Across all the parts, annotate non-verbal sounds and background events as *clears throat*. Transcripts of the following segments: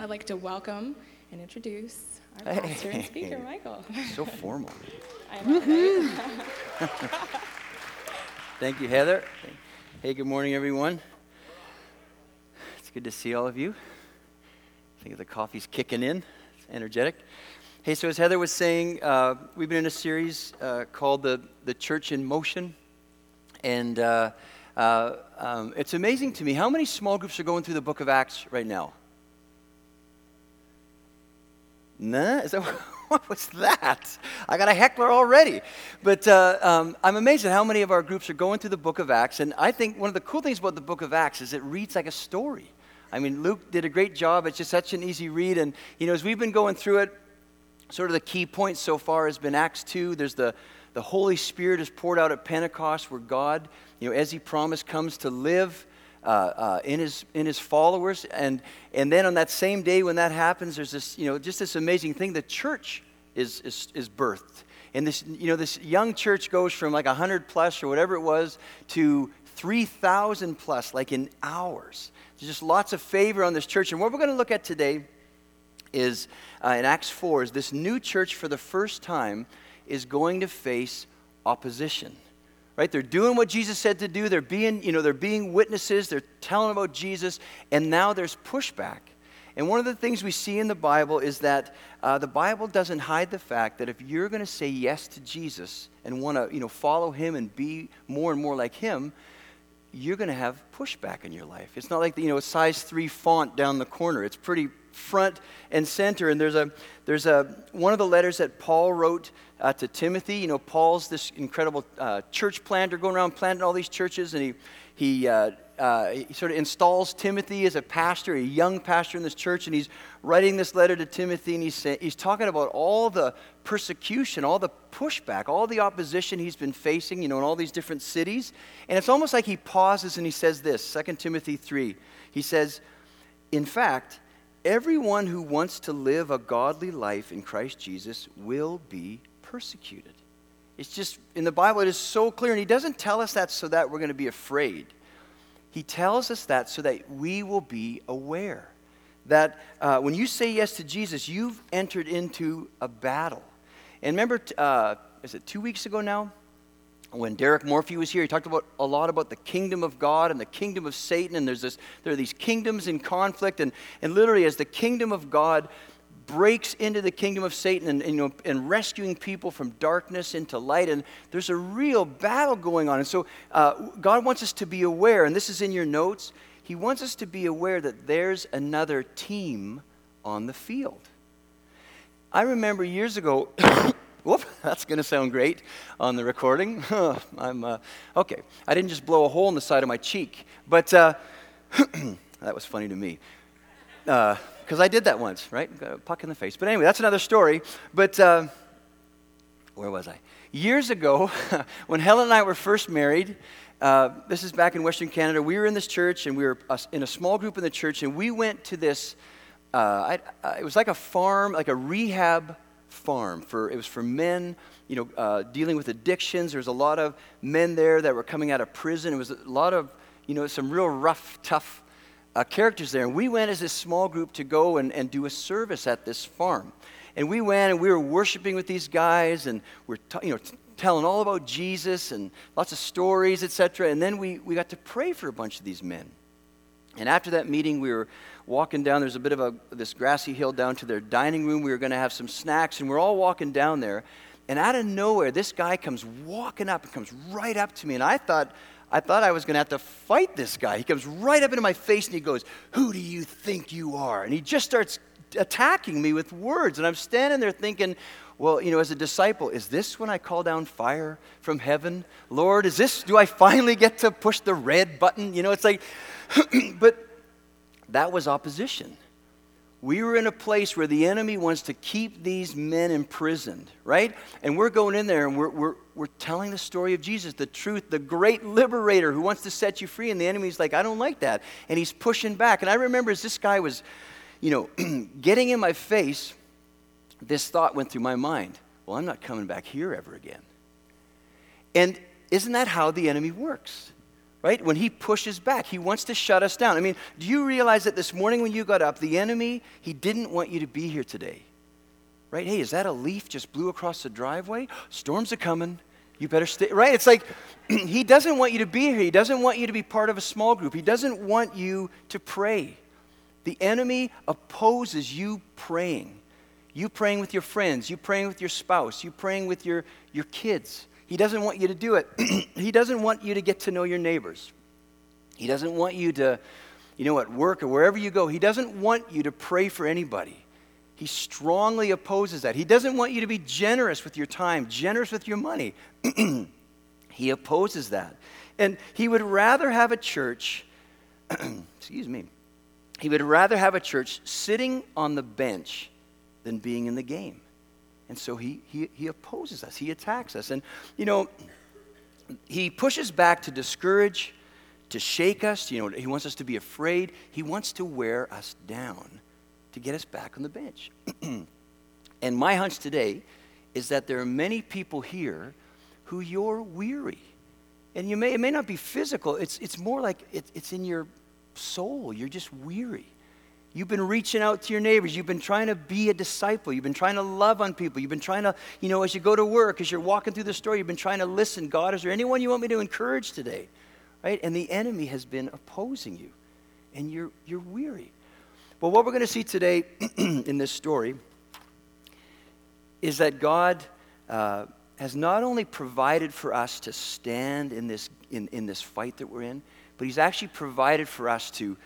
I'd like to welcome and introduce our pastor and speaker, Michael. So formal. *laughs* I know, right? *laughs* Thank you, Heather. Hey, good morning, everyone. It's good to see all of you. I think the coffee's kicking in. It's energetic. Hey, so as Heather was saying, uh, we've been in a series uh, called the, the Church in Motion. And uh, uh, um, it's amazing to me how many small groups are going through the book of Acts right now? Nah? Is that, *laughs* what was that? I got a heckler already. But uh, um, I'm amazed at how many of our groups are going through the book of Acts. And I think one of the cool things about the book of Acts is it reads like a story. I mean, Luke did a great job. It's just such an easy read. And, you know, as we've been going through it, sort of the key points so far has been Acts 2. There's the, the Holy Spirit is poured out at Pentecost where God, you know, as he promised, comes to live uh, uh, in, his, in his followers. And, and then on that same day when that happens, there's this, you know, just this amazing thing. The church is, is, is birthed. And this, you know, this young church goes from like 100 plus or whatever it was to 3,000 plus, like in hours. There's just lots of favor on this church. And what we're going to look at today is uh, in Acts 4 is this new church for the first time is going to face opposition right? They're doing what jesus said to do. They're being you know they're being witnesses. They're telling about jesus. And now there's pushback. And one of the things we see in the bible is that uh, the bible doesn't hide the fact that if you're going to say yes to jesus and want to you know follow him and be more and more like him you're going to have pushback in your life. It's not like the, you know a size 3 font down the corner. It's pretty front and center and there's a there's a one of the letters that paul wrote uh, to Timothy. You know, Paul's this incredible uh, church planter going around planting all these churches, and he, he, uh, uh, he sort of installs Timothy as a pastor, a young pastor in this church, and he's writing this letter to Timothy, and he's, he's talking about all the persecution, all the pushback, all the opposition he's been facing, you know, in all these different cities. And it's almost like he pauses and he says this 2 Timothy 3. He says, In fact, everyone who wants to live a godly life in Christ Jesus will be persecuted. It's just, in the Bible, it is so clear. And he doesn't tell us that so that we're going to be afraid. He tells us that so that we will be aware. That uh, when you say yes to Jesus, you've entered into a battle. And remember, uh, is it two weeks ago now? When Derek Morphew was here, he talked about a lot about the kingdom of God and the kingdom of Satan, and there's this, there are these kingdoms in conflict, and, and literally as the kingdom of God breaks into the kingdom of Satan and, and, you know, and rescuing people from darkness into light. And there's a real battle going on. And so uh, God wants us to be aware, and this is in your notes. He wants us to be aware that there's another team on the field. I remember years ago, *coughs* whoop, *laughs* that's going to sound great on the recording. *laughs* I'm, uh, okay, I didn't just blow a hole in the side of my cheek, but uh, *clears throat* that was funny to me. Uh, because I did that once, right? Puck in the face. But anyway, that's another story. But uh, where was I? Years ago, *laughs* when Helen and I were first married, uh, this is back in Western Canada, we were in this church and we were in a small group in the church, and we went to this. Uh, I, uh, it was like a farm, like a rehab farm for it was for men you know uh, dealing with addictions there's a lot of men there that were coming out of prison it was a lot of you know some real rough tough uh, characters there. And we went as a small group to go and, and do a service at this farm. And we went and we were worshiping with these guys and we're t- you know, t- telling all about Jesus and lots of stories, etc. And then we, we got to pray for a bunch of these men. And after that meeting, we were walking down. There's a bit of a, this grassy hill down to their dining room. We were going to have some snacks, and we're all walking down there. And out of nowhere, this guy comes walking up and comes right up to me. And I thought, I thought I was going to have to fight this guy. He comes right up into my face and he goes, Who do you think you are? And he just starts attacking me with words. And I'm standing there thinking, well, you know, as a disciple, is this when I call down fire from heaven? Lord, is this, do I finally get to push the red button? You know, it's like, *clears throat* but that was opposition we were in a place where the enemy wants to keep these men imprisoned, right? And we're going in there and we're, we're, we're telling the story of Jesus, the truth, the great liberator who wants to set you free. And the enemy's like, I don't like that. And he's pushing back. And I remember as this guy was, you know, *clears throat* getting in my face, this thought went through my mind well, I'm not coming back here ever again. And isn't that how the enemy works? Right? When he pushes back, he wants to shut us down. I mean, do you realize that this morning when you got up, the enemy, he didn't want you to be here today? Right? Hey, is that a leaf just blew across the driveway? Storms are coming. You better stay. Right? It's like *clears throat* he doesn't want you to be here. He doesn't want you to be part of a small group. He doesn't want you to pray. The enemy opposes you praying. You praying with your friends, you praying with your spouse, you praying with your, your kids. He doesn't want you to do it. *clears throat* he doesn't want you to get to know your neighbors. He doesn't want you to, you know, at work or wherever you go, he doesn't want you to pray for anybody. He strongly opposes that. He doesn't want you to be generous with your time, generous with your money. *clears throat* he opposes that. And he would rather have a church, *clears throat* excuse me, he would rather have a church sitting on the bench than being in the game. And so he, he, he opposes us, he attacks us. And, you know, he pushes back to discourage, to shake us. You know, he wants us to be afraid. He wants to wear us down to get us back on the bench. *clears throat* and my hunch today is that there are many people here who you're weary. And you may, it may not be physical, it's, it's more like it, it's in your soul. You're just weary. You've been reaching out to your neighbors. You've been trying to be a disciple. You've been trying to love on people. You've been trying to, you know, as you go to work, as you're walking through the store, you've been trying to listen. God, is there anyone you want me to encourage today? Right? And the enemy has been opposing you, and you're, you're weary. Well, what we're going to see today *clears throat* in this story is that God uh, has not only provided for us to stand in this, in, in this fight that we're in, but He's actually provided for us to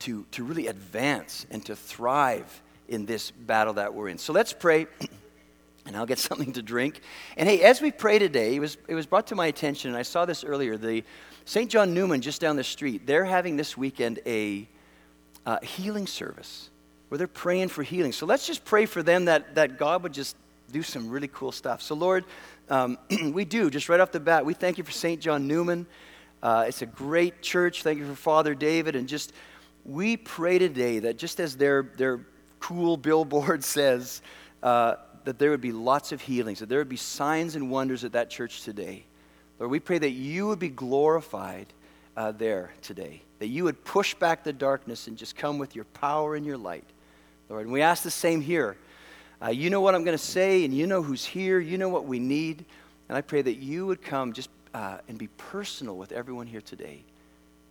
to, to really advance and to thrive in this battle that we're in. So let's pray, *clears throat* and I'll get *laughs* something to drink. And hey, as we pray today, it was, it was brought to my attention, and I saw this earlier. The St. John Neumann, just down the street, they're having this weekend a uh, healing service where they're praying for healing. So let's just pray for them that, that God would just do some really cool stuff. So, Lord, um, *clears throat* we do, just right off the bat, we thank you for St. John Neumann. Uh, it's a great church. Thank you for Father David, and just we pray today that just as their, their cool billboard *laughs* says, uh, that there would be lots of healings, that there would be signs and wonders at that church today. Lord, we pray that you would be glorified uh, there today, that you would push back the darkness and just come with your power and your light. Lord, and we ask the same here. Uh, you know what I'm going to say, and you know who's here, you know what we need. And I pray that you would come just uh, and be personal with everyone here today.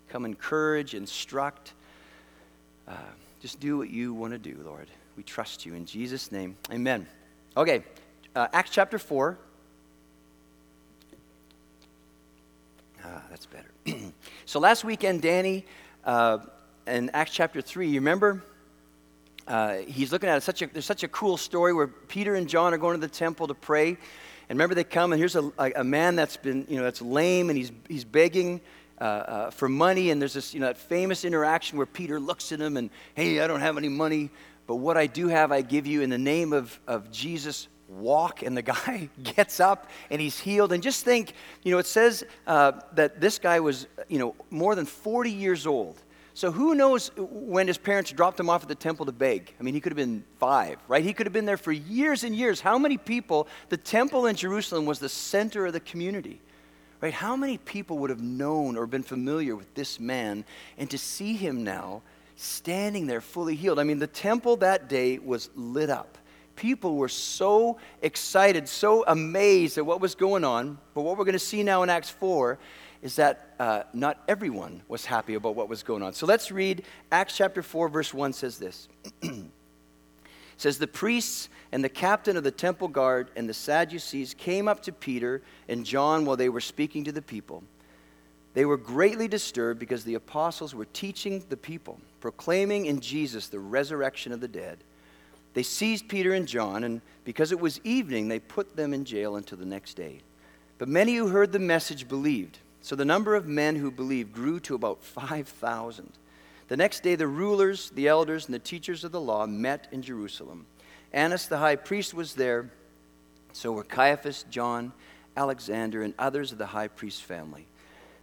Come encourage, instruct. Uh, just do what you want to do, Lord. We trust you. In Jesus' name, amen. Okay, uh, Acts chapter 4. Ah, that's better. *clears throat* so last weekend, Danny, uh, in Acts chapter 3, you remember? Uh, he's looking at such a, there's such a cool story where Peter and John are going to the temple to pray. And remember, they come, and here's a, a, a man that's been, you know, that's lame, and he's, he's begging uh, uh, for money. And there's this, you know, that famous interaction where Peter looks at him and, hey, I don't have any money, but what I do have, I give you in the name of, of Jesus. Walk, and the *laughs* guy gets up and he's healed. And just think, you know, it says uh, that this guy was, you know, more than 40 years old. So who knows when his parents dropped him off at the temple to beg? I mean, he could have been five, right? He could have been there for years and years. How many people? The temple in Jerusalem was the center of the community. Right? How many people would have known or been familiar with this man and to see him now standing there fully healed? I mean, the temple that day was lit up. People were so excited, so amazed at what was going on. But what we're going to see now in Acts 4 is that uh, not everyone was happy about what was going on. So let's read Acts chapter 4, verse 1 says this. *clears throat* says the priests and the captain of the temple guard and the Sadducees came up to Peter and John while they were speaking to the people. They were greatly disturbed because the apostles were teaching the people, proclaiming in Jesus the resurrection of the dead. They seized Peter and John, and because it was evening, they put them in jail until the next day. But many who heard the message believed. So the number of men who believed grew to about 5,000. The next day, the rulers, the elders, and the teachers of the law met in Jerusalem. Annas the high priest was there, so were Caiaphas, John, Alexander, and others of the high priest's family.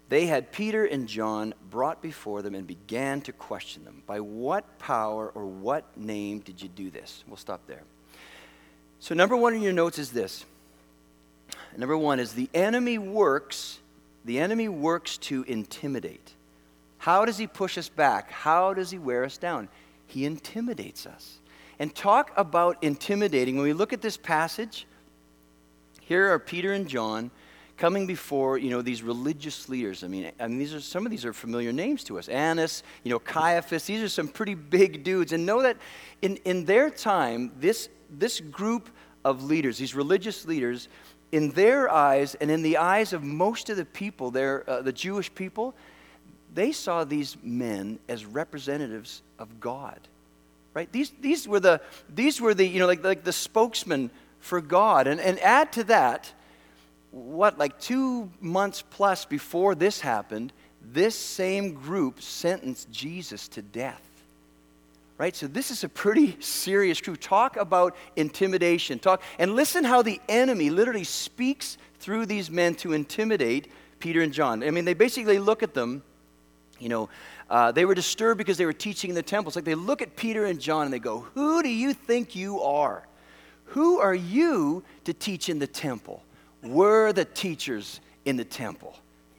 They had Peter and John brought before them and began to question them. By what power or what name did you do this? We'll stop there. So, number one in your notes is this. Number one is the enemy works the enemy works to intimidate. How does he push us back? How does he wear us down? He intimidates us. And talk about intimidating. When we look at this passage, here are Peter and John coming before you know these religious leaders. I mean, I mean these are some of these are familiar names to us. Annas, you know, Caiaphas. These are some pretty big dudes. And know that in, in their time, this this group of leaders, these religious leaders, in their eyes and in the eyes of most of the people, there, uh, the Jewish people, they saw these men as representatives of God. Right? These, these were the, these were the, you know, like, like the spokesman for God. And, and add to that, what, like two months plus before this happened, this same group sentenced Jesus to death. Right? So this is a pretty serious group. Talk about intimidation. Talk and listen how the enemy literally speaks through these men to intimidate Peter and John. I mean, they basically look at them you know, uh, they were disturbed because they were teaching in the temple. It's like they look at Peter and John and they go, Who do you think you are? Who are you to teach in the temple? We're the teachers in the temple.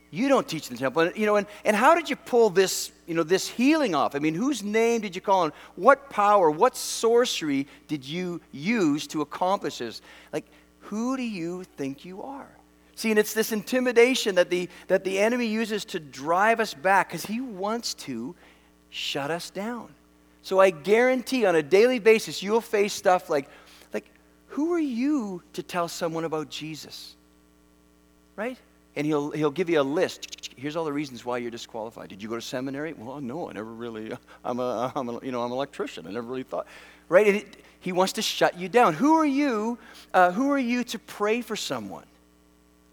You don't teach in the temple. And, you know, and, and how did you pull this, you know, this healing off? I mean, whose name did you call on? What power, what sorcery did you use to accomplish this? Like, who do you think you are? See, and it's this intimidation that the, that the enemy uses to drive us back because he wants to shut us down. So I guarantee on a daily basis you'll face stuff like, like who are you to tell someone about Jesus? Right? And he'll, he'll give you a list. Here's all the reasons why you're disqualified. Did you go to seminary? Well, no, I never really, *laughs* I'm a, I'm a you know, I'm an electrician. I never really thought, right? It, he wants to shut you down. Who are you, uh, who are you to pray for someone?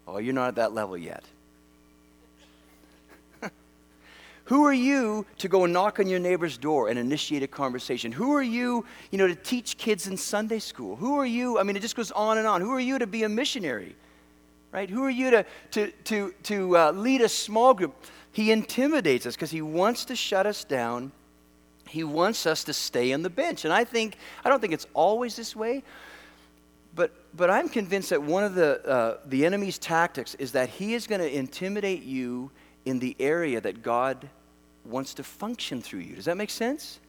Oh, you're not at that level yet. *laughs* Who are you to go and knock on your neighbor's door and initiate a conversation? Who are you, you know, to teach kids in Sunday school? Who are you? I mean, it just goes on and on. Who are you to be a missionary? Right? Who are you to, to, to, to uh, lead a small group? He intimidates us because he wants to shut us down. He wants us to stay on the bench. And I think, I don't think it's always this way, but, but I'm convinced that one of the, uh, the enemy's tactics is that he is going to intimidate you in the area that God wants to function through you. Does that make sense?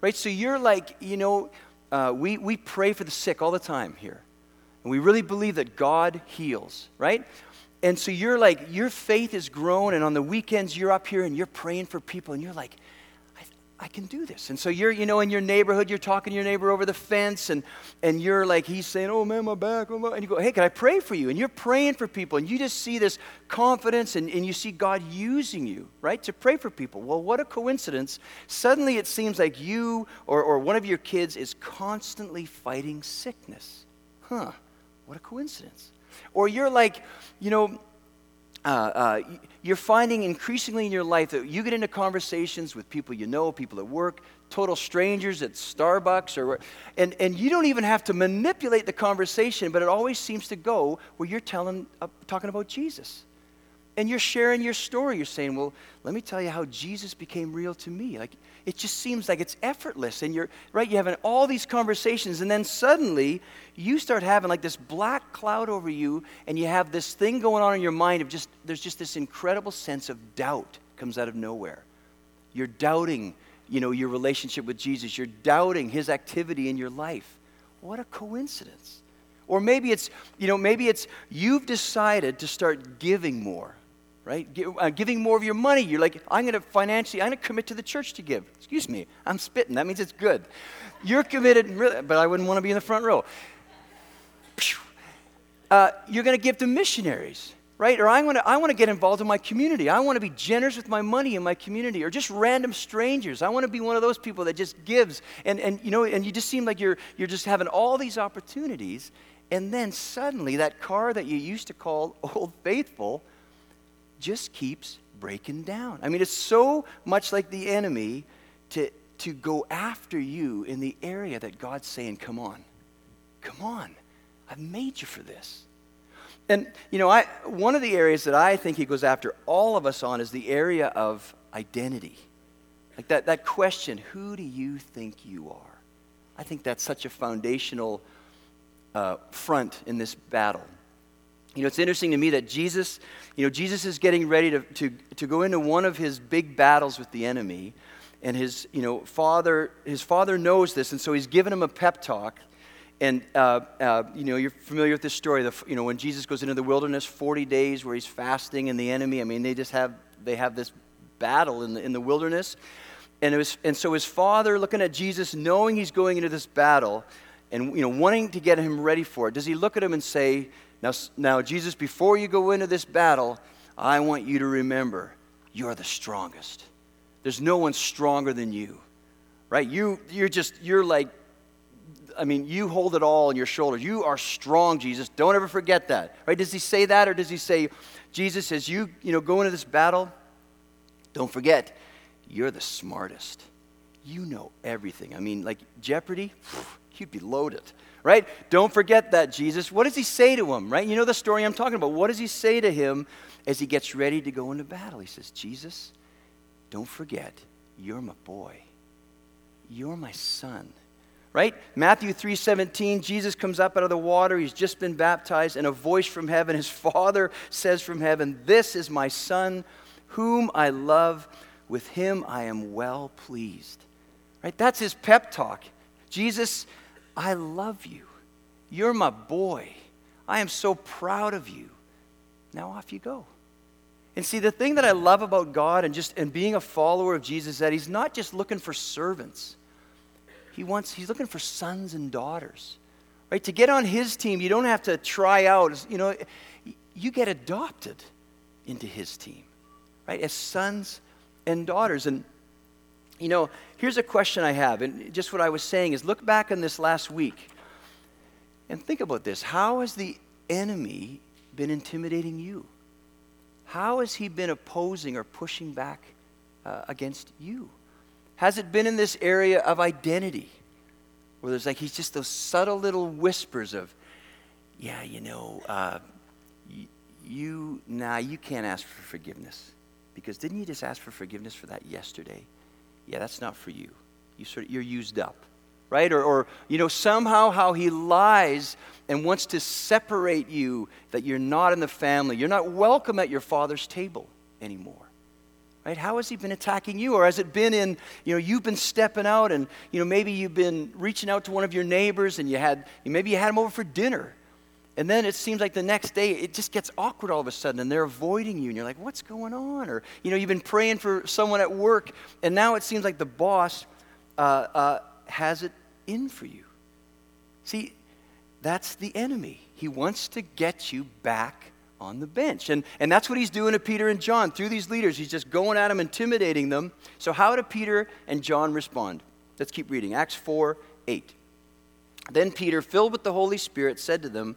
Right? So you're like, you know, uh, we, we pray for the sick all the time here. And we really believe that God heals, right? And so you're like, your faith is grown, and on the weekends you're up here and you're praying for people, and you're like, I can do this. And so you're, you know, in your neighborhood, you're talking to your neighbor over the fence, and, and you're like, he's saying, Oh man, my back. Oh, and you go, Hey, can I pray for you? And you're praying for people, and you just see this confidence, and, and you see God using you, right, to pray for people. Well, what a coincidence. Suddenly it seems like you or, or one of your kids is constantly fighting sickness. Huh, what a coincidence. Or you're like, you know, uh, uh, you're finding increasingly in your life that you get into conversations with people you know, people at work, total strangers at Starbucks, or and, and you don't even have to manipulate the conversation, but it always seems to go where you're telling, uh, talking about Jesus and you're sharing your story. You're saying, Well, let me tell you how Jesus became real to me. Like, it just seems like it's effortless. And you're, right, you're having all these conversations, and then suddenly you start having like this black cloud over you, and you have this thing going on in your mind of just, there's just this incredible sense of doubt comes out of nowhere. You're doubting, you know, your relationship with Jesus. You're doubting his activity in your life. What a coincidence. Or maybe it's, you know, maybe it's you've decided to start giving more right? Uh, giving more of your money. You're like, I'm going to financially, I'm going to commit to the church to give. Excuse me, I'm spitting. That means it's good. You're committed, but I wouldn't want to be in the front row. Uh, you're going to give to missionaries, right? Or I want to, I want to get involved in my community. I want to be generous with my money in my community, or just random strangers. I want to be one of those people that just gives, and, and you know, and you just seem like you're you're just having all these opportunities, and then suddenly that car that you used to call *laughs* Old Faithful just keeps breaking down. I mean, it's so much like the enemy to, to go after you in the area that God's saying, Come on, come on, I've made you for this. And, you know, I, one of the areas that I think he goes after all of us on is the area of identity. Like that, that question, who do you think you are? I think that's such a foundational uh, front in this battle. You know, it's interesting to me that Jesus, you know, Jesus is getting ready to, to, to go into one of his big battles with the enemy. And his, you know, father, his father knows this, and so he's given him a pep talk. And, uh, uh, you know, you're familiar with this story. The, you know, when Jesus goes into the wilderness, 40 days where he's fasting and the enemy, I mean, they just have, they have this battle in the, in the wilderness. And, it was, and so his father, looking at Jesus, knowing he's going into this battle and, you know, wanting to get him ready for it, does he look at him and say, now, now, Jesus, before you go into this battle, I want you to remember you're the strongest. There's no one stronger than you, right? You, you're just, you're like, I mean, you hold it all on your shoulders. You are strong, Jesus. Don't ever forget that, right? Does he say that, or does he say, Jesus, as you, you know, go into this battle, don't forget, you're the smartest. You know everything. I mean, like Jeopardy, you'd be loaded right? Don't forget that, Jesus. What does he say to him, right? You know the story I'm talking about. What does he say to him as he gets ready to go into battle? He says, Jesus, don't forget, you're my boy. You're my son. Right? Matthew 3:17, Jesus comes up out of the water, he's just been baptized, and a voice from heaven, his father says from heaven, This is my son, whom I love. With him I am well pleased. Right? That's his pep talk. Jesus I love you. You're my boy. I am so proud of you. Now off you go. And see, the thing that I love about God and just and being a follower of Jesus is that He's not just looking for servants. He wants, He's looking for sons and daughters. Right? To get on His team, you don't have to try out. You know, you get adopted into His team, right? As sons and daughters. And you know, here's a question I have, and just what I was saying is look back on this last week and think about this. How has the enemy been intimidating you? How has he been opposing or pushing back uh, against you? Has it been in this area of identity where there's like, he's just those subtle little whispers of, yeah, you know, uh, you, nah, you can't ask for forgiveness. Because didn't you just ask for forgiveness for that yesterday? Yeah, that's not for you. You sort of, you're used up, right? Or, or, you know, somehow how he lies and wants to separate you that you're not in the family. You're not welcome at your father's table anymore. Right? How has he been attacking you? Or has it been in, you know, you've been stepping out and, you know, maybe you've been reaching out to one of your neighbors and you had, maybe you had him over for dinner and then it seems like the next day it just gets awkward all of a sudden and they're avoiding you and you're like, what's going on? Or, you know, you've been praying for someone at work and now it seems like the boss uh, uh, has it in for you. See, that's the enemy. He wants to get you back on the bench. And, and that's what he's doing to Peter and John through these leaders. He's just going at them, intimidating them. So, how do Peter and John respond? Let's keep reading. Acts 4 8. Then Peter, filled with the Holy Spirit, said to them,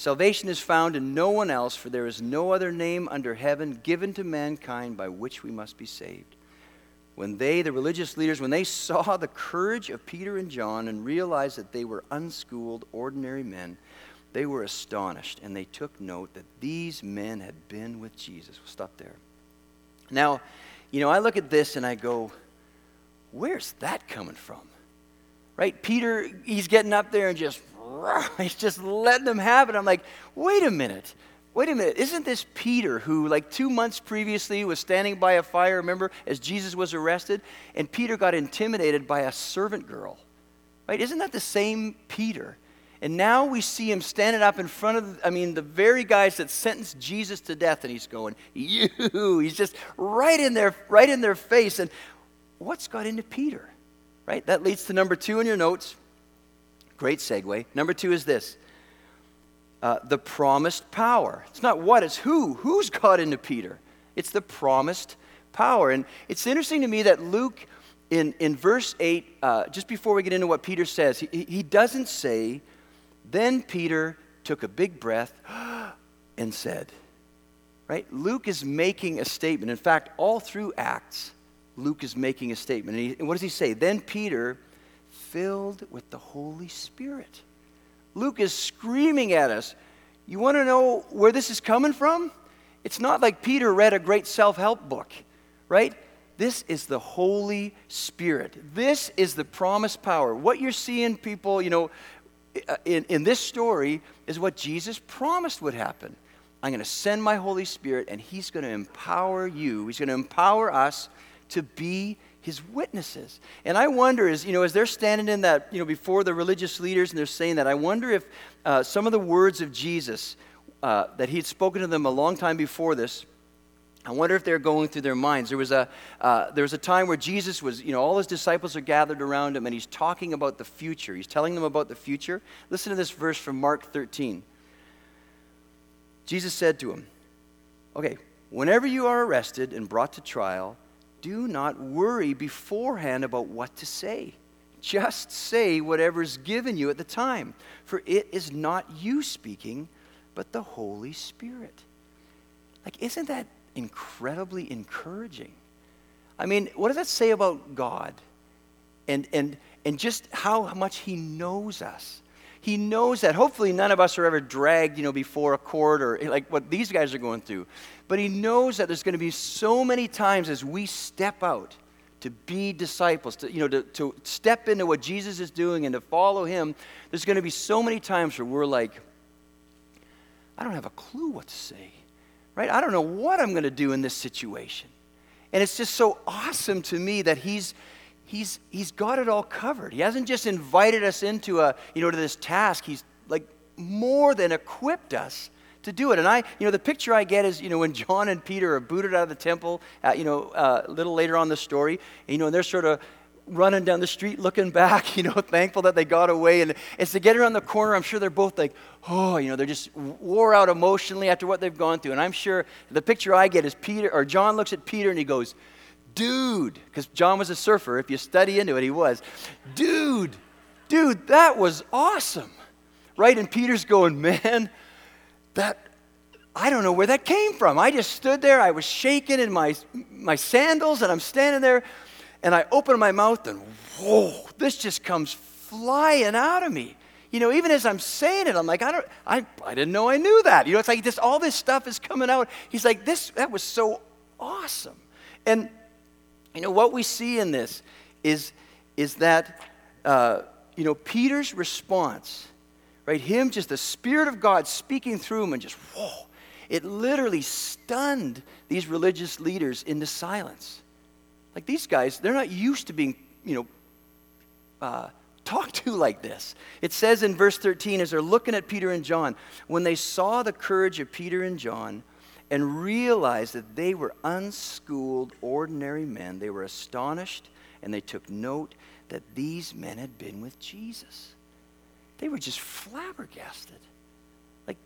Salvation is found in no one else, for there is no other name under heaven given to mankind by which we must be saved. When they, the religious leaders, when they saw the courage of Peter and John and realized that they were unschooled, ordinary men, they were astonished and they took note that these men had been with Jesus. We'll stop there. Now, you know, I look at this and I go, where's that coming from? Right? Peter, he's getting up there and just *laughs* he's just letting them have it. I'm like, wait a minute. Wait a minute. Isn't this Peter who, like two months previously, was standing by a fire, remember, as Jesus was arrested? And Peter got intimidated by a servant girl. Right? Isn't that the same Peter? And now we see him standing up in front of, I mean, the very guys that sentenced Jesus to death, and he's going, You. *laughs* He's just right in their, right in their face. And what's got into Peter? Right? That leads to number two in your notes. Great segue. Number two is this uh, the promised power. It's not what, it's who. Who's got into Peter? It's the promised power. And it's interesting to me that Luke, in, in verse 8, uh, just before we get into what Peter says, he, he doesn't say, Then Peter took a big breath *gasps* and said, right? Luke is making a statement. In fact, all through Acts, Luke is making a statement. And, he, and what does he say? Then Peter, filled with the Holy Spirit. Luke is screaming at us. You want to know where this is coming from? It's not like Peter read a great self help book, right? This is the Holy Spirit. This is the promised power. What you're seeing, people, you know, in, in this story is what Jesus promised would happen. I'm going to send my Holy Spirit, and He's going to empower you. He's going to empower us to be His witnesses. And I wonder, as you know, as they're standing in that, you know, before the religious leaders, and they're saying that, I wonder if uh, some of the words of Jesus uh, that He had spoken to them a long time before this I wonder if they're going through their minds. There was, a, uh, there was a time where Jesus was, you know, all his disciples are gathered around him and he's talking about the future. He's telling them about the future. Listen to this verse from Mark 13. Jesus said to him, Okay, whenever you are arrested and brought to trial, do not worry beforehand about what to say. Just say whatever's given you at the time, for it is not you speaking, but the Holy Spirit. Like, isn't that incredibly encouraging. I mean, what does that say about God? And, and, and just how much He knows us. He knows that. Hopefully, none of us are ever dragged, you know, before a court or like what these guys are going through. But He knows that there's going to be so many times as we step out to be disciples, to, you know, to, to step into what Jesus is doing and to follow Him. There's going to be so many times where we're like, I don't have a clue what to say right? I don't know what I'm going to do in this situation. And it's just so awesome to me that he's, he's, he's got it all covered. He hasn't just invited us into a, you know, to this task. He's like more than equipped us to do it. And I, you know, the picture I get is, you know, when John and Peter are booted out of the temple, uh, you know, uh, a little later on the story, you know, and they're sort of running down the street looking back, *laughs* you know, thankful that they got away. And as they get around the corner, I'm sure they're both like, oh, you know, they're just wore out emotionally after what they've gone through. And I'm sure the picture I get is Peter, or John looks at Peter and he goes, dude, because John was a surfer. If you study into it, he was. Dude, dude, that was awesome. Right? And Peter's going, man, that, I don't know where that came from. I just stood there, I was shaking in my, my sandals, and I'm standing there and I open my mouth, and whoa, this just comes flying out of me. You know, even as I'm saying it, I'm like, I don't, I, I didn't know I knew that. You know, it's like this, all this stuff is coming out. He's like, this, that was so awesome. And, you know, what we see in this is, is that, uh, you know, Peter's response, right? Him, just the Spirit of God speaking through him, and just, whoa, it literally stunned these religious leaders into silence. Like these guys, they're not used to being, you know, uh, talked to like this. It says in verse 13, as they're looking at Peter and John, when they saw the courage of Peter and John and realized that they were unschooled, ordinary men, they were astonished and they took note that these men had been with Jesus. They were just flabbergasted. Like,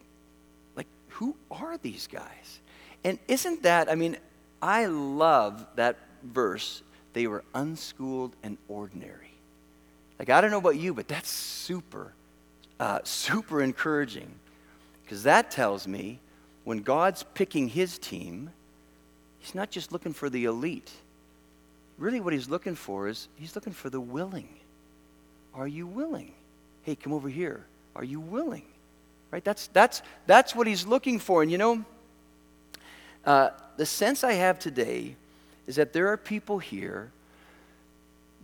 like who are these guys? And isn't that, I mean, I love that verse, they were unschooled and ordinary. Like, I don't know about you, but that's super, uh, super encouraging. Because that tells me when God's picking his team, he's not just looking for the elite. Really, what he's looking for is he's looking for the willing. Are you willing? Hey, come over here. Are you willing? Right? That's, that's, that's what he's looking for. And you know, uh, the sense I have today is that there are people here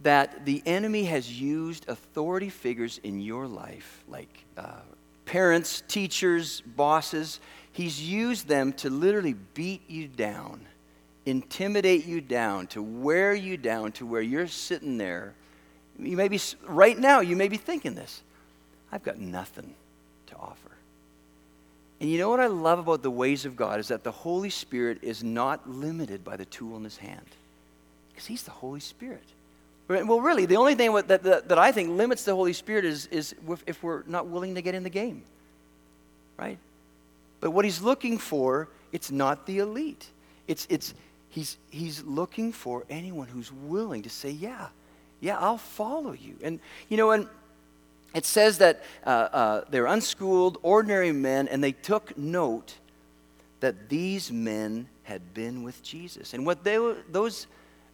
that the enemy has used authority figures in your life, like uh, parents, teachers, bosses. He's used them to literally beat you down, intimidate you down, to wear you down to where you're sitting there. You may be, right now, you may be thinking this I've got nothing to offer. And you know what I love about the ways of God is that the Holy Spirit is not limited by the tool in his hand. Because he's the Holy Spirit. Well, really, the only thing that, that, that I think limits the Holy Spirit is, is if we're not willing to get in the game. Right? But what he's looking for, it's not the elite. It's, it's, he's, he's looking for anyone who's willing to say, yeah, yeah, I'll follow you. And, you know, and it says that uh, uh, they're unschooled, ordinary men, and they took note that these men had been with Jesus. And what they those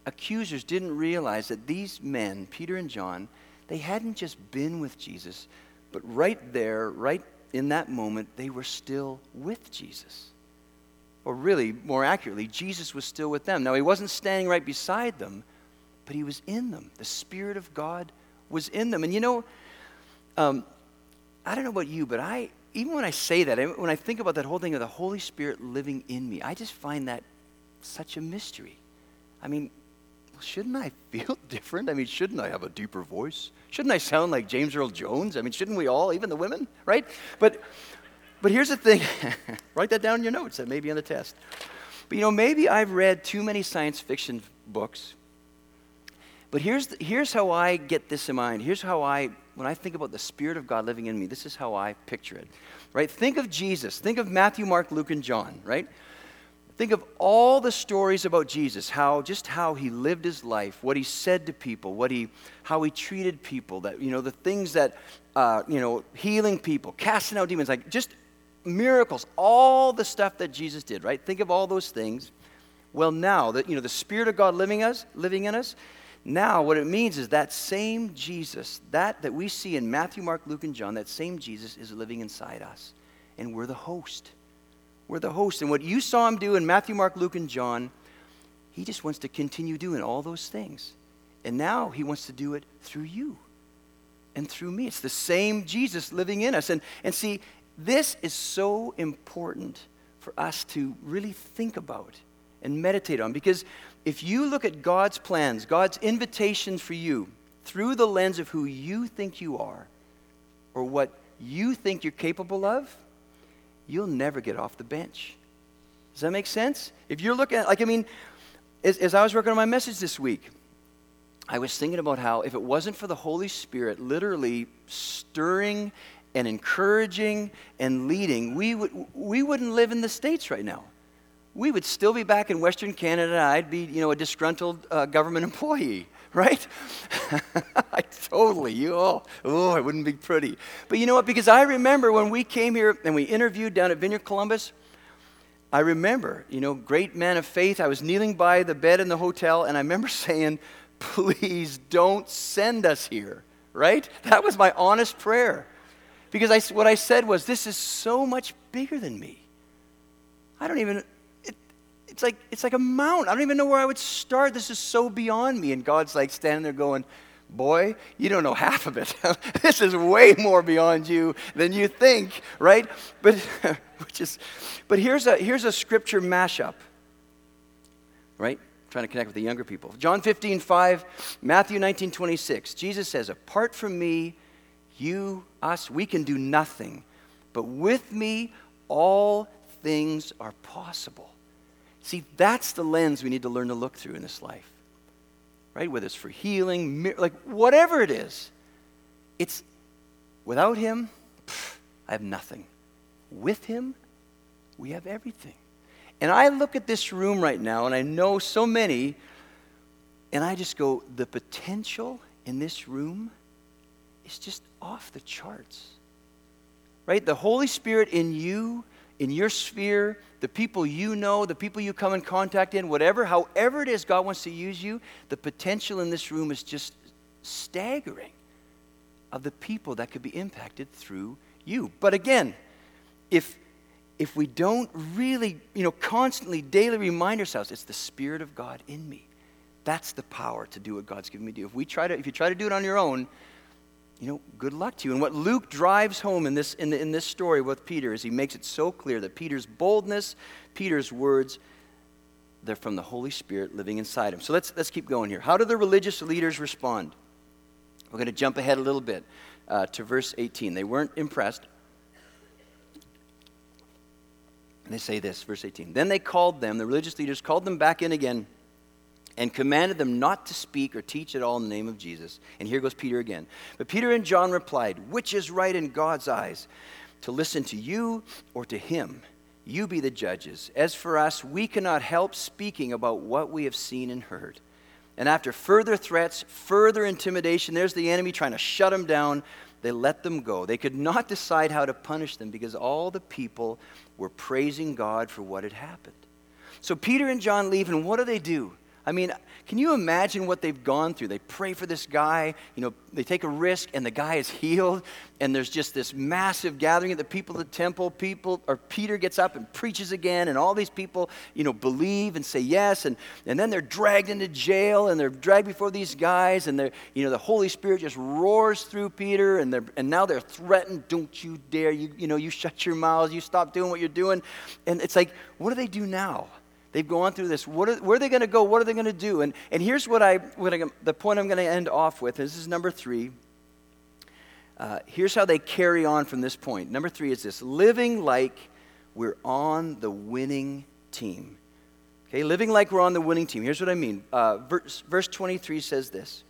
accusers didn't realize that these men, Peter and John, they hadn't just been with Jesus, but right there, right in that moment, they were still with Jesus. Or really, more accurately, Jesus was still with them. Now, he wasn't standing right beside them, but he was in them. The Spirit of God was in them. And you know, um, I don't know about you, but I, even when I say that, when I think about that whole thing of the Holy Spirit living in me, I just find that such a mystery. I mean, shouldn't I *laughs* feel different? I mean, shouldn't I have a deeper voice? Shouldn't I sound like James Earl Jones? I mean, shouldn't we all, even the women, right? But, but here's the thing *laughs* write that down in your notes, that may be on the test. But you know, maybe I've read too many science fiction books. But here's, the, here's how I get this in mind. Here's how I, when I think about the Spirit of God living in me, this is how I picture it. Right? Think of Jesus. Think of Matthew, Mark, Luke, and John, right? Think of all the stories about Jesus, how just how he lived his life, what he said to people, what he, how he treated people, that you know the things that, uh, you know, healing people, casting out demons, like just miracles, all the stuff that Jesus did. Right? Think of all those things. Well, now that you know the Spirit of God living us, living in us, now what it means is that same Jesus, that that we see in Matthew, Mark, Luke, and John, that same Jesus is living inside us, and we're the host. We're the host. And what you saw him do in Matthew, Mark, Luke, and John, he just wants to continue doing all those things. And now he wants to do it through you and through me. It's the same Jesus living in us. And, and see, this is so important for us to really think about and meditate on because if you look at God's plans, God's invitations for you through the lens of who you think you are or what you think you're capable of, you'll never get off the bench. Does that make sense? If you're looking at, like, I mean, as, as I was working on my message this week, I was thinking about how if it wasn't for the Holy Spirit literally stirring and encouraging and leading, we, would, we wouldn't live in the States right now. We would still be back in Western Canada. And I'd be, you know, a disgruntled uh, government *laughs* employee right? *laughs* I totally, you oh, oh, it wouldn't be pretty. But you know what? Because I remember when we came here and we interviewed down at Vineyard Columbus, I remember, you know, great man of faith. I was kneeling by the bed in the hotel, and I remember *laughs* saying, please don't send us here, right? That was my honest prayer. Because I, what I said was, this is so much bigger than me. I don't even, it's like, it's like a mountain. I don't even know where I would start. This is so beyond me. And God's like standing there going, Boy, you don't know half of it. *laughs* this is way more beyond you than you think, right? But, *laughs* which is, but here's, a, here's a scripture mashup, right? trying to connect with the younger people. John 15, 5, Matthew 19, 26. Jesus says, Apart from me, you, us, we can do nothing. But with me, all things are possible. See, that's the lens we need to learn to look through in this life, right? Whether it's for healing, like whatever it is, it's without Him, I have nothing. With Him, we have everything. And I look at this room right now, and I know so many, and I just go, the potential in this room is just off the charts. Right? The Holy Spirit in you in your sphere, the people you know, the people you come in contact in, whatever, however it is God wants to use you, the potential in this room is just staggering of the people that could be impacted through you. But again, if if we don't really, you know, constantly, daily remind ourselves, it's the Spirit of God in me. That's the power to do what God's given me to do. If we try to, if you try to do it on your own, you know, good luck to you. And what Luke drives home in this, in, the, in this story with Peter is he makes it so clear that Peter's boldness, Peter's words, they're from the Holy Spirit living inside him. So let's, let's keep going here. How do the religious leaders respond? We're going to jump ahead a little bit uh, to verse 18. They weren't impressed. And they say this, verse 18. Then they called them, the religious leaders called them back in again and commanded them not to speak or teach at all in the name of Jesus. And here goes Peter again. But Peter and John replied, Which is right in God's eyes, to listen to you or to him? You be the judges. As for us, we cannot help speaking about what we have seen and heard. And after further threats, further intimidation, there's the enemy trying to shut them down. they let them go. They could not decide how to punish them because all the people were praising God for what had happened. So Peter and John leave, and what do they do? I mean, can you imagine what they've gone through? They pray for this guy, you know, they take a risk and the guy is healed, and there's just this massive gathering of the people of the temple. People or Peter gets up and preaches again, and all these people, you know, believe and say yes, and, and then they're dragged into jail and they're dragged before these guys, and they're, you know, the Holy Spirit just roars through Peter, and they're and now they're threatened, don't you dare, you, you know, you shut your mouths, you stop doing what you're doing. And it's like, what do they do now? They've gone through this. What are, where are they going to go? What are they going to do? And, and here's what I, what I, the point I'm going to end off with. This is number three. Uh, here's how they carry on from this point. Number three is this living like we're on the winning team. Okay, living like we're on the winning team. Here's what I mean. Uh, verse, verse 23 says this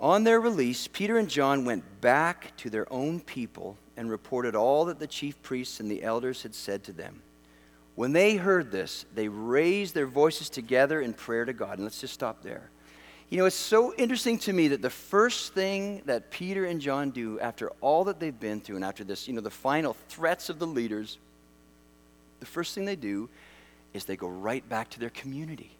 On their release, Peter and John went back to their own people and reported all that the chief priests and the elders had said to them. When they heard this, they raised their voices together in prayer to God. And let's just stop there. You know, it's so interesting to me that the first thing that Peter and John do after all that they've been through and after this, you know, the final threats of the leaders, the first thing they do is they go right back to their community.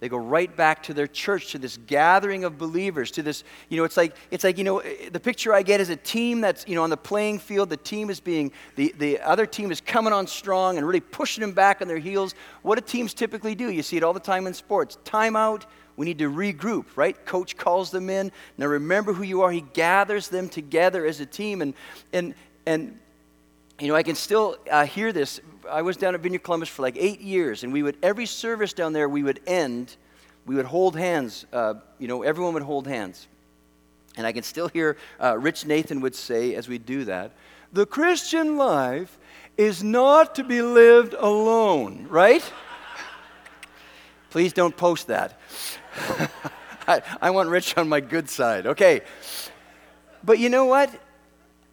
They go right back to their church, to this gathering of believers, to this, you know, it's like, it's like, you know, eh, the picture I get is a team that's, you know, on the playing field, the team is being, the, the other team is coming on strong and really pushing them back on their heels. What do teams typically do? You see it all the time in sports. Timeout, we need to regroup, right? Coach calls them in. Now remember who you are. He gathers them together as a team. And, and, and you know, I can still uh, hear this. I was down at Vineyard Columbus for like eight years, and we would, every service down there, we would end, we would hold hands. Uh, you know, everyone would hold hands. And I can still hear uh, Rich Nathan would say as we do that, the Christian life is not to be lived alone, right? *laughs* Please don't post that. *laughs* I, I want Rich on my good side, okay? But you know what?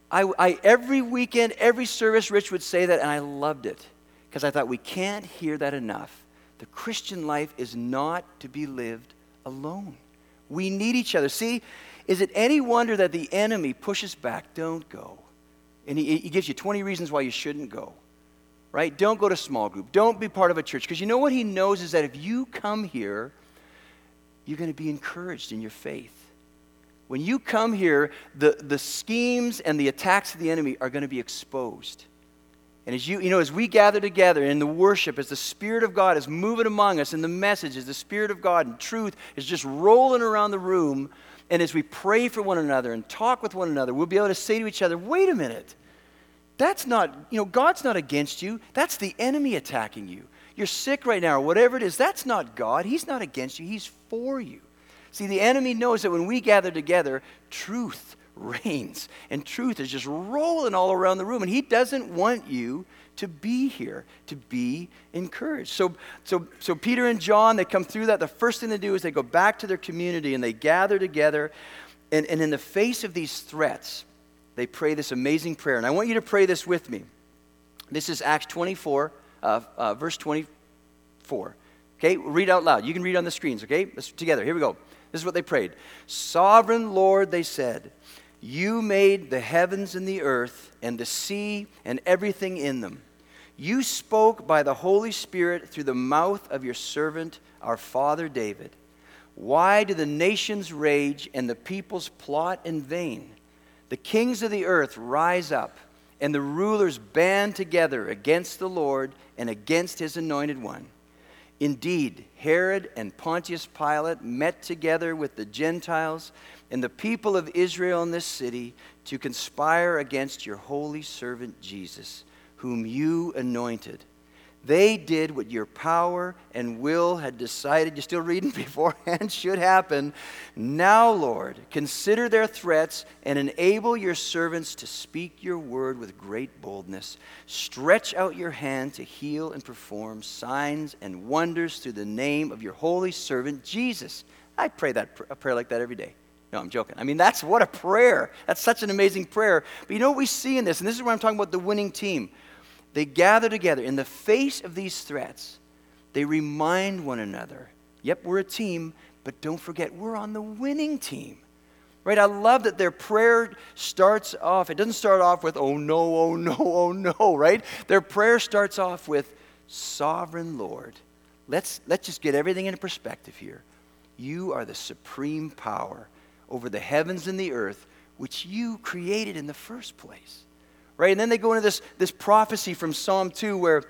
I, I, every weekend, every service, Rich would say that, and I loved it because I thought we can't hear that enough. The Christian life is not to be lived alone. We need each other. See, is it any wonder that the enemy pushes back? Don't go. And he, he gives you 20 reasons why you shouldn't go, right? Don't go to small group. Don't be part of a church. Because you know what he knows is that if you come here, you're going to be encouraged in your faith. When you come here, the, the schemes and the attacks of the enemy are going to be exposed. And as you, you know, as we gather together in the worship, as the Spirit of God is moving among us, and the message, as the Spirit of God and truth is just rolling around the room, and as we pray for one another and talk with one another, we'll be able to say to each other, wait a minute. That's not, you know, God's not against you. That's the enemy attacking you. You're sick right now, or whatever it is. That's not God. He's not against you, He's for you. See, the enemy knows that when we gather together, truth reigns. And truth is just rolling all around the room. And he doesn't want you to be here, to be encouraged. So, so, so Peter and John, they come through that. The first thing they do is they go back to their community and they gather together. And, and in the face of these threats, they pray this amazing prayer. And I want you to pray this with me. This is Acts 24, uh, uh, verse 24. Okay, read out loud. You can read on the screens, okay? Let's together. Here we go. This is what they prayed Sovereign Lord, they said, you made the heavens and the earth and the sea and everything in them. You spoke by the Holy Spirit through the mouth of your servant, our father David. Why do the nations rage and the peoples plot in vain? The kings of the earth rise up, and the rulers band together against the Lord and against his anointed one. Indeed, Herod and Pontius Pilate met together with the Gentiles and the people of Israel in this city to conspire against your holy servant Jesus, whom you anointed they did what your power and will had decided, you're still reading *laughs* beforehand, should happen. Now, Lord, consider their threats and enable your servants to speak your word with great boldness. Stretch out your hand to heal and perform signs and wonders through the name of your holy servant Jesus. I pray that a prayer like that every day. No, I'm joking. I mean, that's what a prayer. That's such an amazing prayer. But you know what we see in this, and this is where I'm talking about the winning team. They gather together in the face of these threats. They remind one another, yep, we're a team, but don't forget, we're on the winning team. Right? I love that their prayer starts off, it doesn't start off with, oh no, oh no, oh no, right? Their prayer starts off with, Sovereign Lord. Let's, let's just get everything into perspective here. You are the supreme power over the heavens and the earth, which you created in the first place. Right? And then they go into this, this prophecy from Psalm 2 where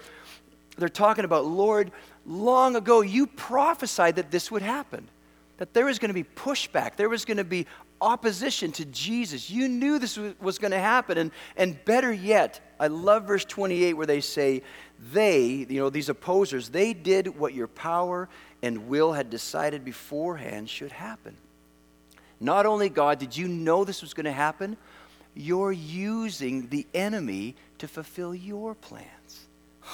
they're talking about, Lord, long ago you prophesied that this would happen, that there was going to be pushback, there was going to be opposition to Jesus. You knew this was going to happen. And, and better yet, I love verse 28 where they say, they, you know, these opposers, they did what your power and will had decided beforehand should happen. Not only, God, did you know this was going to happen, you're using the enemy to fulfill your plans. *gasps*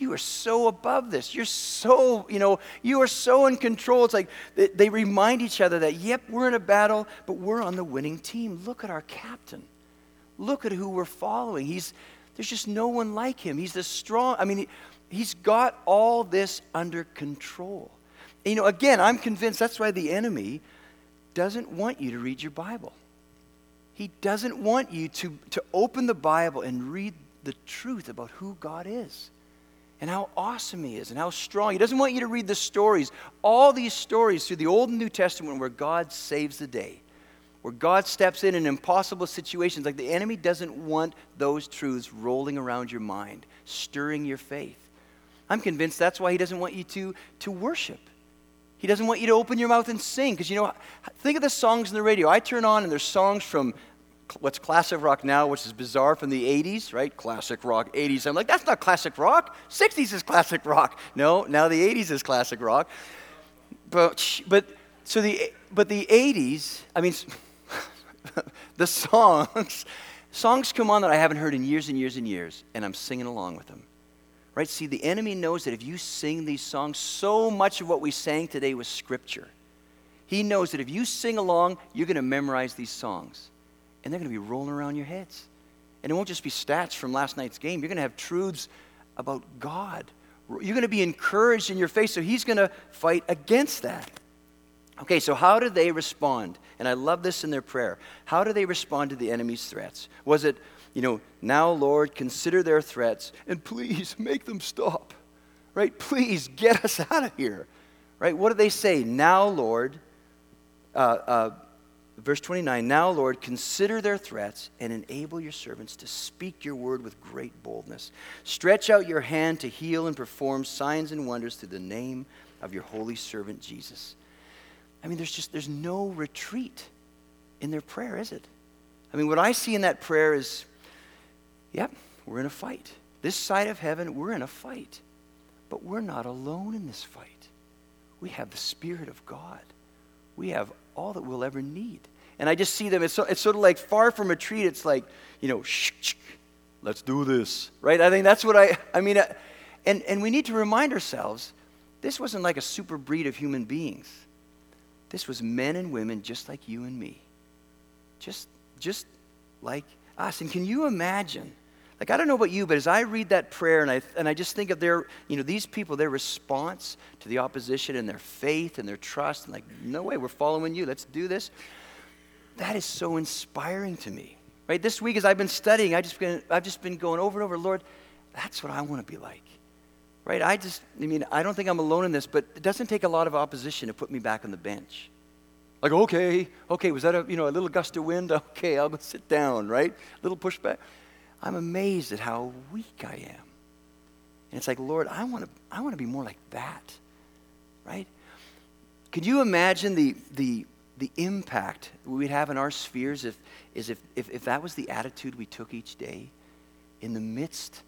You are so above this. You're so, you know, you are so in control. It's like they, remind each other that, yep, we're in a battle, but we're on the winning team. Look at our captain. Look at who we're following. He's, there's just no one like him. He's the strong, I mean, he, he's got all this under control. You know, again, I'm convinced that's why the enemy doesn't want you to read your Bible. He doesn't want you to, to open the Bible and read the truth about who God is and how awesome He is and how strong. He doesn't want you to read the stories, all these stories through the Old and New Testament where God saves the day where God steps in in impossible situations. Like the enemy doesn't want those truths rolling around your mind, stirring your faith. I'm convinced that's why he doesn't want you to, to worship. He doesn't want you to open your mouth and sing. Because, you know, think of the songs in the radio. I turn on and there's songs from what's classic rock now, which is bizarre from the 80s, right? Classic rock, 80s. I'm like, that's not classic rock. 60s is classic rock. No, now the 80s is classic rock. But, but, so the, but the 80s, I mean, *laughs* the songs, songs come on that I haven't heard in years and years and years, and I'm singing along with them. Right? See, the enemy knows that if you sing these songs, so much of what we sang today was scripture. He knows that if you sing along, you're going to memorize these songs, and they're going to be rolling around your heads. And it won't just be stats from last night's game. You're going to have truths about God. You're going to be encouraged in your faith, so he's going to fight against that. Okay, so how did they respond? And I love this in their prayer. How do they respond to the enemy's threats? Was it, you know, now, Lord, consider their threats and please *laughs* make them stop, right? Please get us *laughs* out of here, right? What do they say? Now, Lord, uh, uh, verse 29 Now, Lord, consider their threats and enable your servants to speak your word with great boldness. Stretch out your hand to heal and perform signs and wonders through the name of your holy servant Jesus. I mean, there's just there's no retreat in their prayer, is it? I mean, what I see in that prayer is, yep, we're in a fight. This side of heaven, we're in a fight. But we're not alone in this fight. We have the Spirit of God. We have all that we'll ever need. And I just see them, it's, so, it's sort of like far from a retreat, it's like, you know, shh, shh, let's do this, right? I think that's what I, I mean, I, and, and we need to remind ourselves this wasn't like a super breed of human beings. This was men and women just like you and me. Just, just like us. And can you imagine? Like, I don't know about you, but as I read that prayer and I, and I just think of their, you know, these people, their response to the opposition and their faith and their trust, and like, no way, we're following you, let's do this. That is so inspiring to me. Right? This week, as I've been studying, I just been, I've just been going over and over, Lord, that's what I want to be like. Right? I just, I mean, I don't think I'm alone in this, but it doesn't take a lot of opposition to put me back on the bench. Like, okay, okay, was that a, you know, a little gust of wind? *laughs* Okay, I'll go sit down, right? A little pushback. I'm amazed at how weak I am. And it's like, Lord, I want to, I want to be more like that, right? Could you imagine the, the, the impact we'd have in our spheres if, is if, if, if that was the attitude we took each day in the midst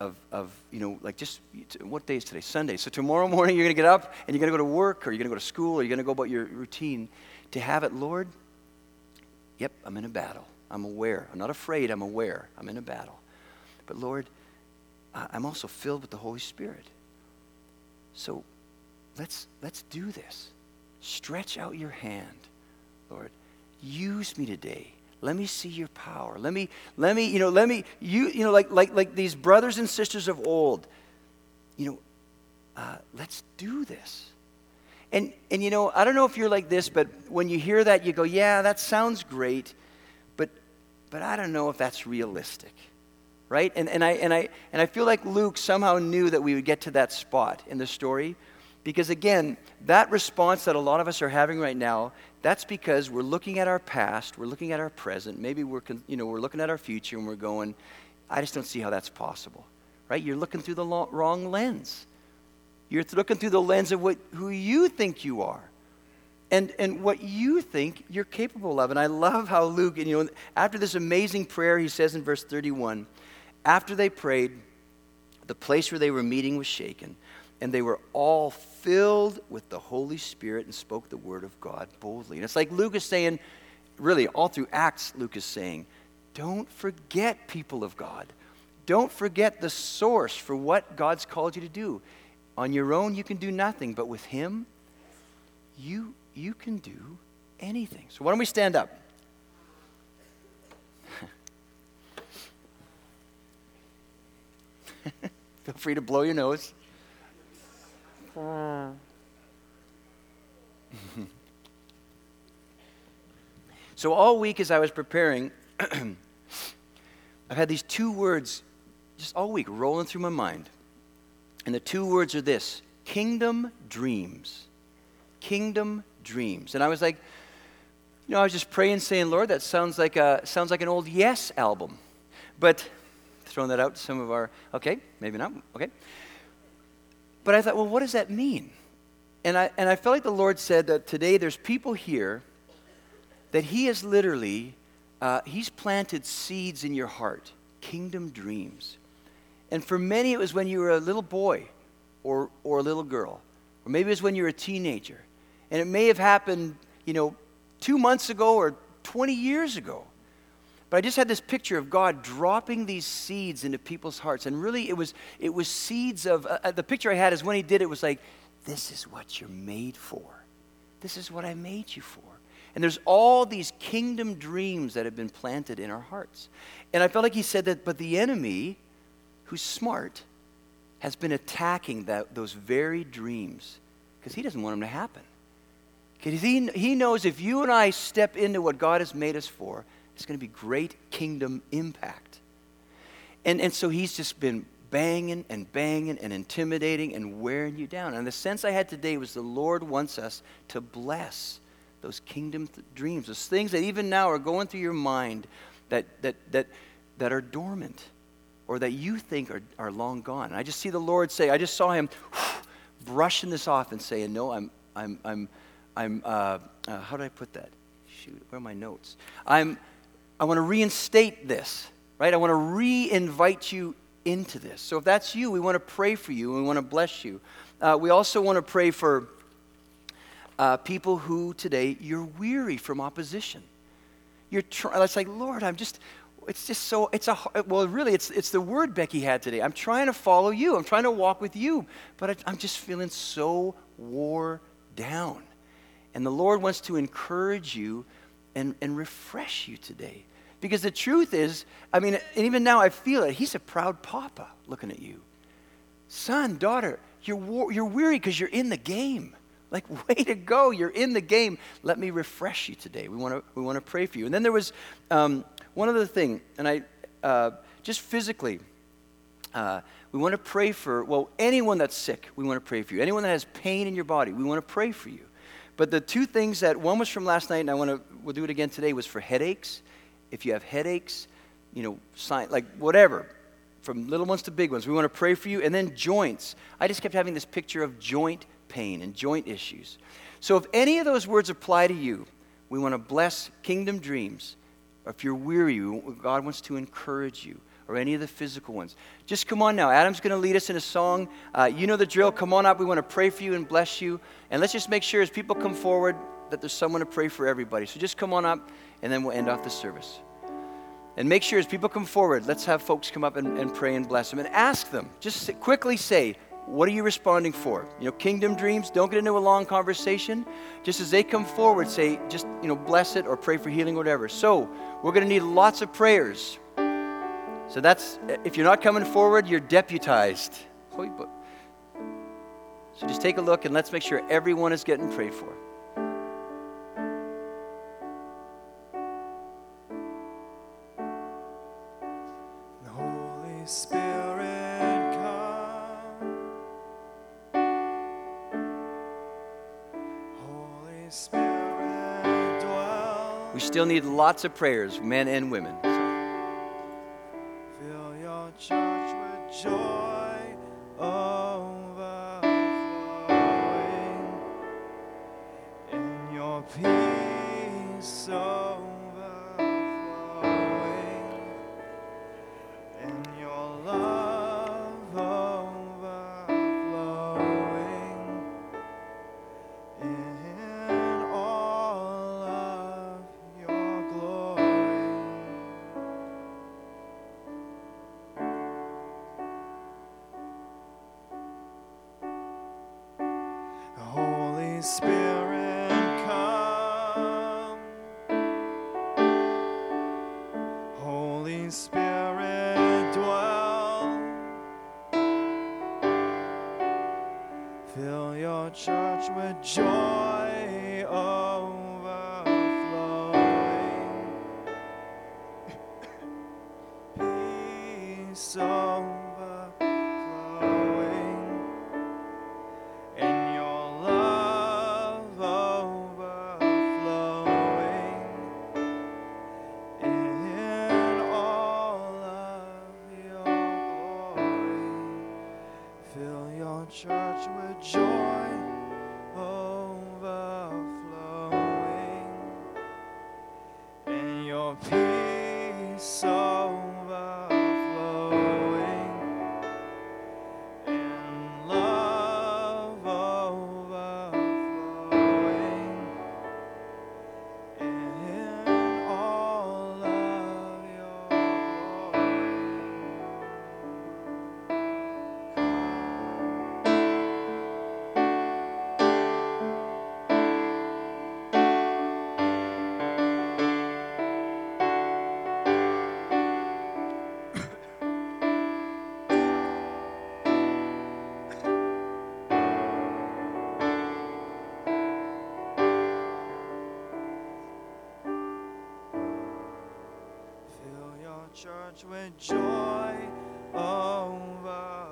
of, of, you know, like just, what day is today? Sunday. So tomorrow morning you're going to get up and you're going to go to work or you're going to go to school or you're going to go about your routine. To have it, Lord, yep, I'm in a battle. I'm aware. I'm not afraid, I'm aware. I'm in a battle. But Lord, I'm also filled with the Holy Spirit. So let's, let's do this. Stretch out your hand, Lord. Use me today let me see your power. Let me, let me, you know, let me, you, you know, like, like, like these brothers and sisters of old, you know, uh, let's do this. And, and you know, I don't know if you're like this, but when you hear that, you go, yeah, that sounds great, but I don't know if that's realistic. Right? And, and, I, and, I, and I feel like Luke somehow knew that we would get to that spot in the story. Because again, that response that a lot of us are having right now, that's because we're looking at our past, we're looking at our present, maybe we're, you know, we're looking at our future and we're going, I just don't see how that's possible. Right? You're looking through the wrong lens. You're looking through the lens of what, who you think you are and, and what you think you're capable of. And I love how Luke, and, you know, after this amazing prayer, he says in verse 31 after they prayed, the place where they were meeting was shaken, and they were all filled with the Holy Spirit and spoke the word of God boldly. And it's like Luke is saying, really, all through Acts, Luke is saying, don't forget, people of God. Don't forget the source for what God's called you to do. On your own, you can do nothing, but with Him, you, you can do anything. So, why don't we stand up? *laughs* Feel free to blow your nose. *laughs* so, all week as I was preparing, *clears throat* I've had these two words just all week rolling through my mind. And the two words are this kingdom dreams. Kingdom dreams. And I was like, you know, I was just praying, saying, Lord, that sounds like, a, sounds like an old Yes album. But throwing that out to some of our, okay, maybe not, okay. But I thought, well, what does that mean? And I, and I felt like the Lord said that today there's people here that He has literally, uh, He's planted seeds in your heart, kingdom dreams. And for many, it was when you were a little boy or, or a little girl, or maybe it was when you were a teenager. And it may have happened, you know, two months ago or 20 years ago. But I just had this picture of God dropping these seeds into people's hearts. And really, it was, it was seeds of, uh, uh the picture I had is when he did it was like, this is what you're made for. This is what I made you for. And there's all these kingdom dreams that have been planted in our hearts. And I felt like he said that, but the enemy, who's smart, has been attacking that, those very dreams because he doesn't want them to happen. Because he, he knows if you and I step into what God has made us for, it's going to be great kingdom impact. And, and so he's just been banging and banging and intimidating and wearing you down. And the sense I had today was the Lord wants us to bless those kingdom th- dreams, those things that even now are going through your mind that, that, that, that are dormant or that you think are, are long gone. And I just see the Lord say, I just saw him *sighs* brushing this off and saying, No, I'm, I'm, I'm, I'm uh, uh, how did I put that? Shoot, where are my notes? I'm, I want to reinstate this, right? I want to re invite you into this. So if that's you, we want to pray for you and we want to bless you. Uh, we also want to pray for uh, people who today you're weary from opposition. You're trying, it's like, Lord, I'm just, it's just so, it's a, well, really, it's, it's the word Becky had today. I'm trying to follow you. I'm trying to walk with you, but I, I'm just feeling so wore down. And the Lord wants to encourage you and, and refresh you today. Because the truth is, I mean, and even now I feel it. He's a proud papa looking at you. Son, daughter, you're, you're weary because you're in the game. Like, *laughs* way to go. You're in the game. Let me refresh you today. We want to we wanna pray for you. And then there was um, one other thing, and I, uh, just physically, uh, we want to pray for, well, anyone that's sick, we want to pray for you. Anyone that has pain in your body, we want to pray for you. But the two things that, one was from last night, and I want to, we'll do it again today, was for headaches. If you have headaches, you know, sign, like whatever, from little ones to big ones, we want to pray for you. And then joints. I just kept having this picture of joint pain and joint issues. So if any of those words apply to you, we want to bless kingdom dreams. If you're weary, God wants to encourage you, or any of the physical ones. Just come on now. Adam's going to lead us in a song. Uh, you know the drill. Come on up. We want to pray for you and bless you. And let's just make sure as people come forward that there's someone to pray for everybody. So just come on up, and then we'll end off the service. And make sure as people come forward, let's have folks come up and, and pray and bless them. And ask them, just quickly say, what are you responding for? You know, kingdom dreams, don't get into a long conversation. Just as they come forward, say, just, you know, bless it or pray for healing or whatever. So, we're going to need lots of prayers. So, that's, if you're not coming forward, you're deputized. So just take a look and let's make sure everyone is getting prayed for. Holy Spirit, come. Holy Spirit, dwell. We still need lots of prayers, men and women. Joy church with joy overflowing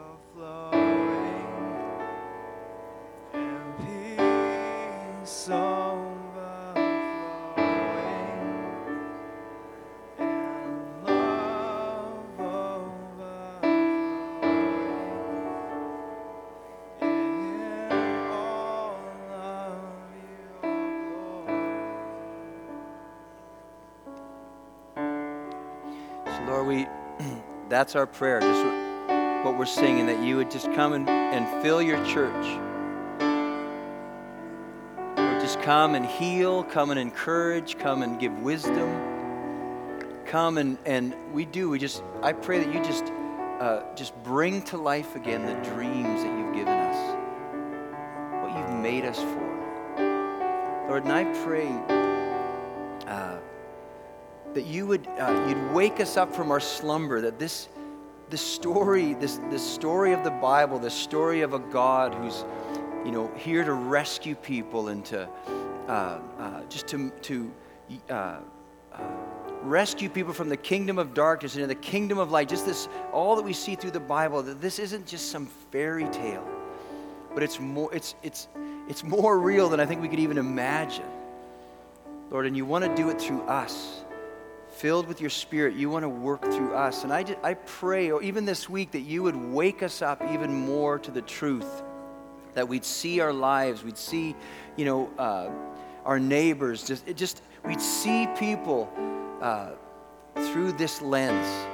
that's our prayer, just what- we're singing, that you would just come and, and fill your church. Lord, just come and heal, come and encourage, come and give wisdom. Come and, and we do, we just, I pray that you just, uh, just bring to life again the dreams that you've given us, what you've made us for. Lord, and I pray that you would uh, you'd wake us up from our slumber that this this story this this story of the bible the story of a god who's you know here to rescue people and to uh, uh, just to to uh, uh, rescue people from the kingdom of darkness into the kingdom of light. Just this all that we see through the bible that this isn't just some fairy tale but it's more it's it's it's more real than i think we could even imagine. Lord and you want to do it through us filled with your spirit, you want to work through us. And I, just, I pray, or even this week, that you would wake us up even more to the truth, that we'd see our lives, we'd see, you know, uh, our neighbors, just, just we'd see people uh, through this lens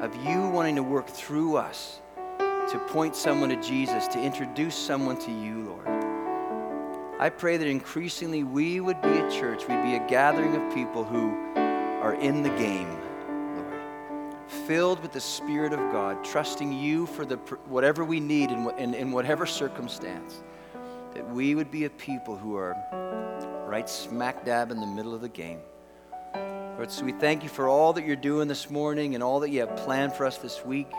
of you wanting to work through us to point someone to Jesus, to introduce someone to you, Lord. I pray that increasingly we would be a church, we'd be a gathering of people who are in the game, Lord, filled with the Spirit of God, trusting you for the, whatever we need in, in, in whatever circumstance, that we would be a people who are right smack dab in the middle of the game. Lord, so we thank you for all that you're doing this morning and all that you have planned for us this week.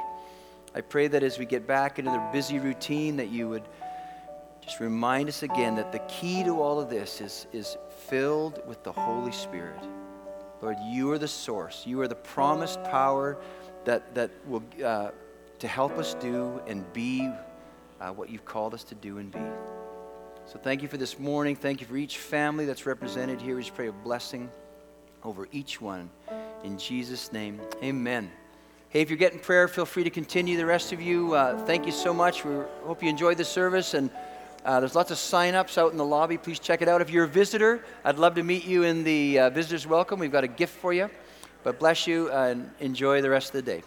I pray that as we get back into the busy routine, that you would just remind us again that the key to all of this is, is filled with the Holy Spirit. Lord, you are the source. You are the promised power that, that will uh, to help us do and be uh, what you've called us to do and be. So thank you for this morning. Thank you for each family that's represented here. We just pray a blessing over each one. In Jesus' name, amen. Hey, if you're getting prayer, feel free to continue. The rest of you, uh, thank you so much. We hope you enjoyed the service. And uh, there's lots of sign ups out in the lobby. Please check it out. If you're a visitor, I'd love to meet you in the uh, visitor's welcome. We've got a gift for you. But bless you and enjoy the rest of the day.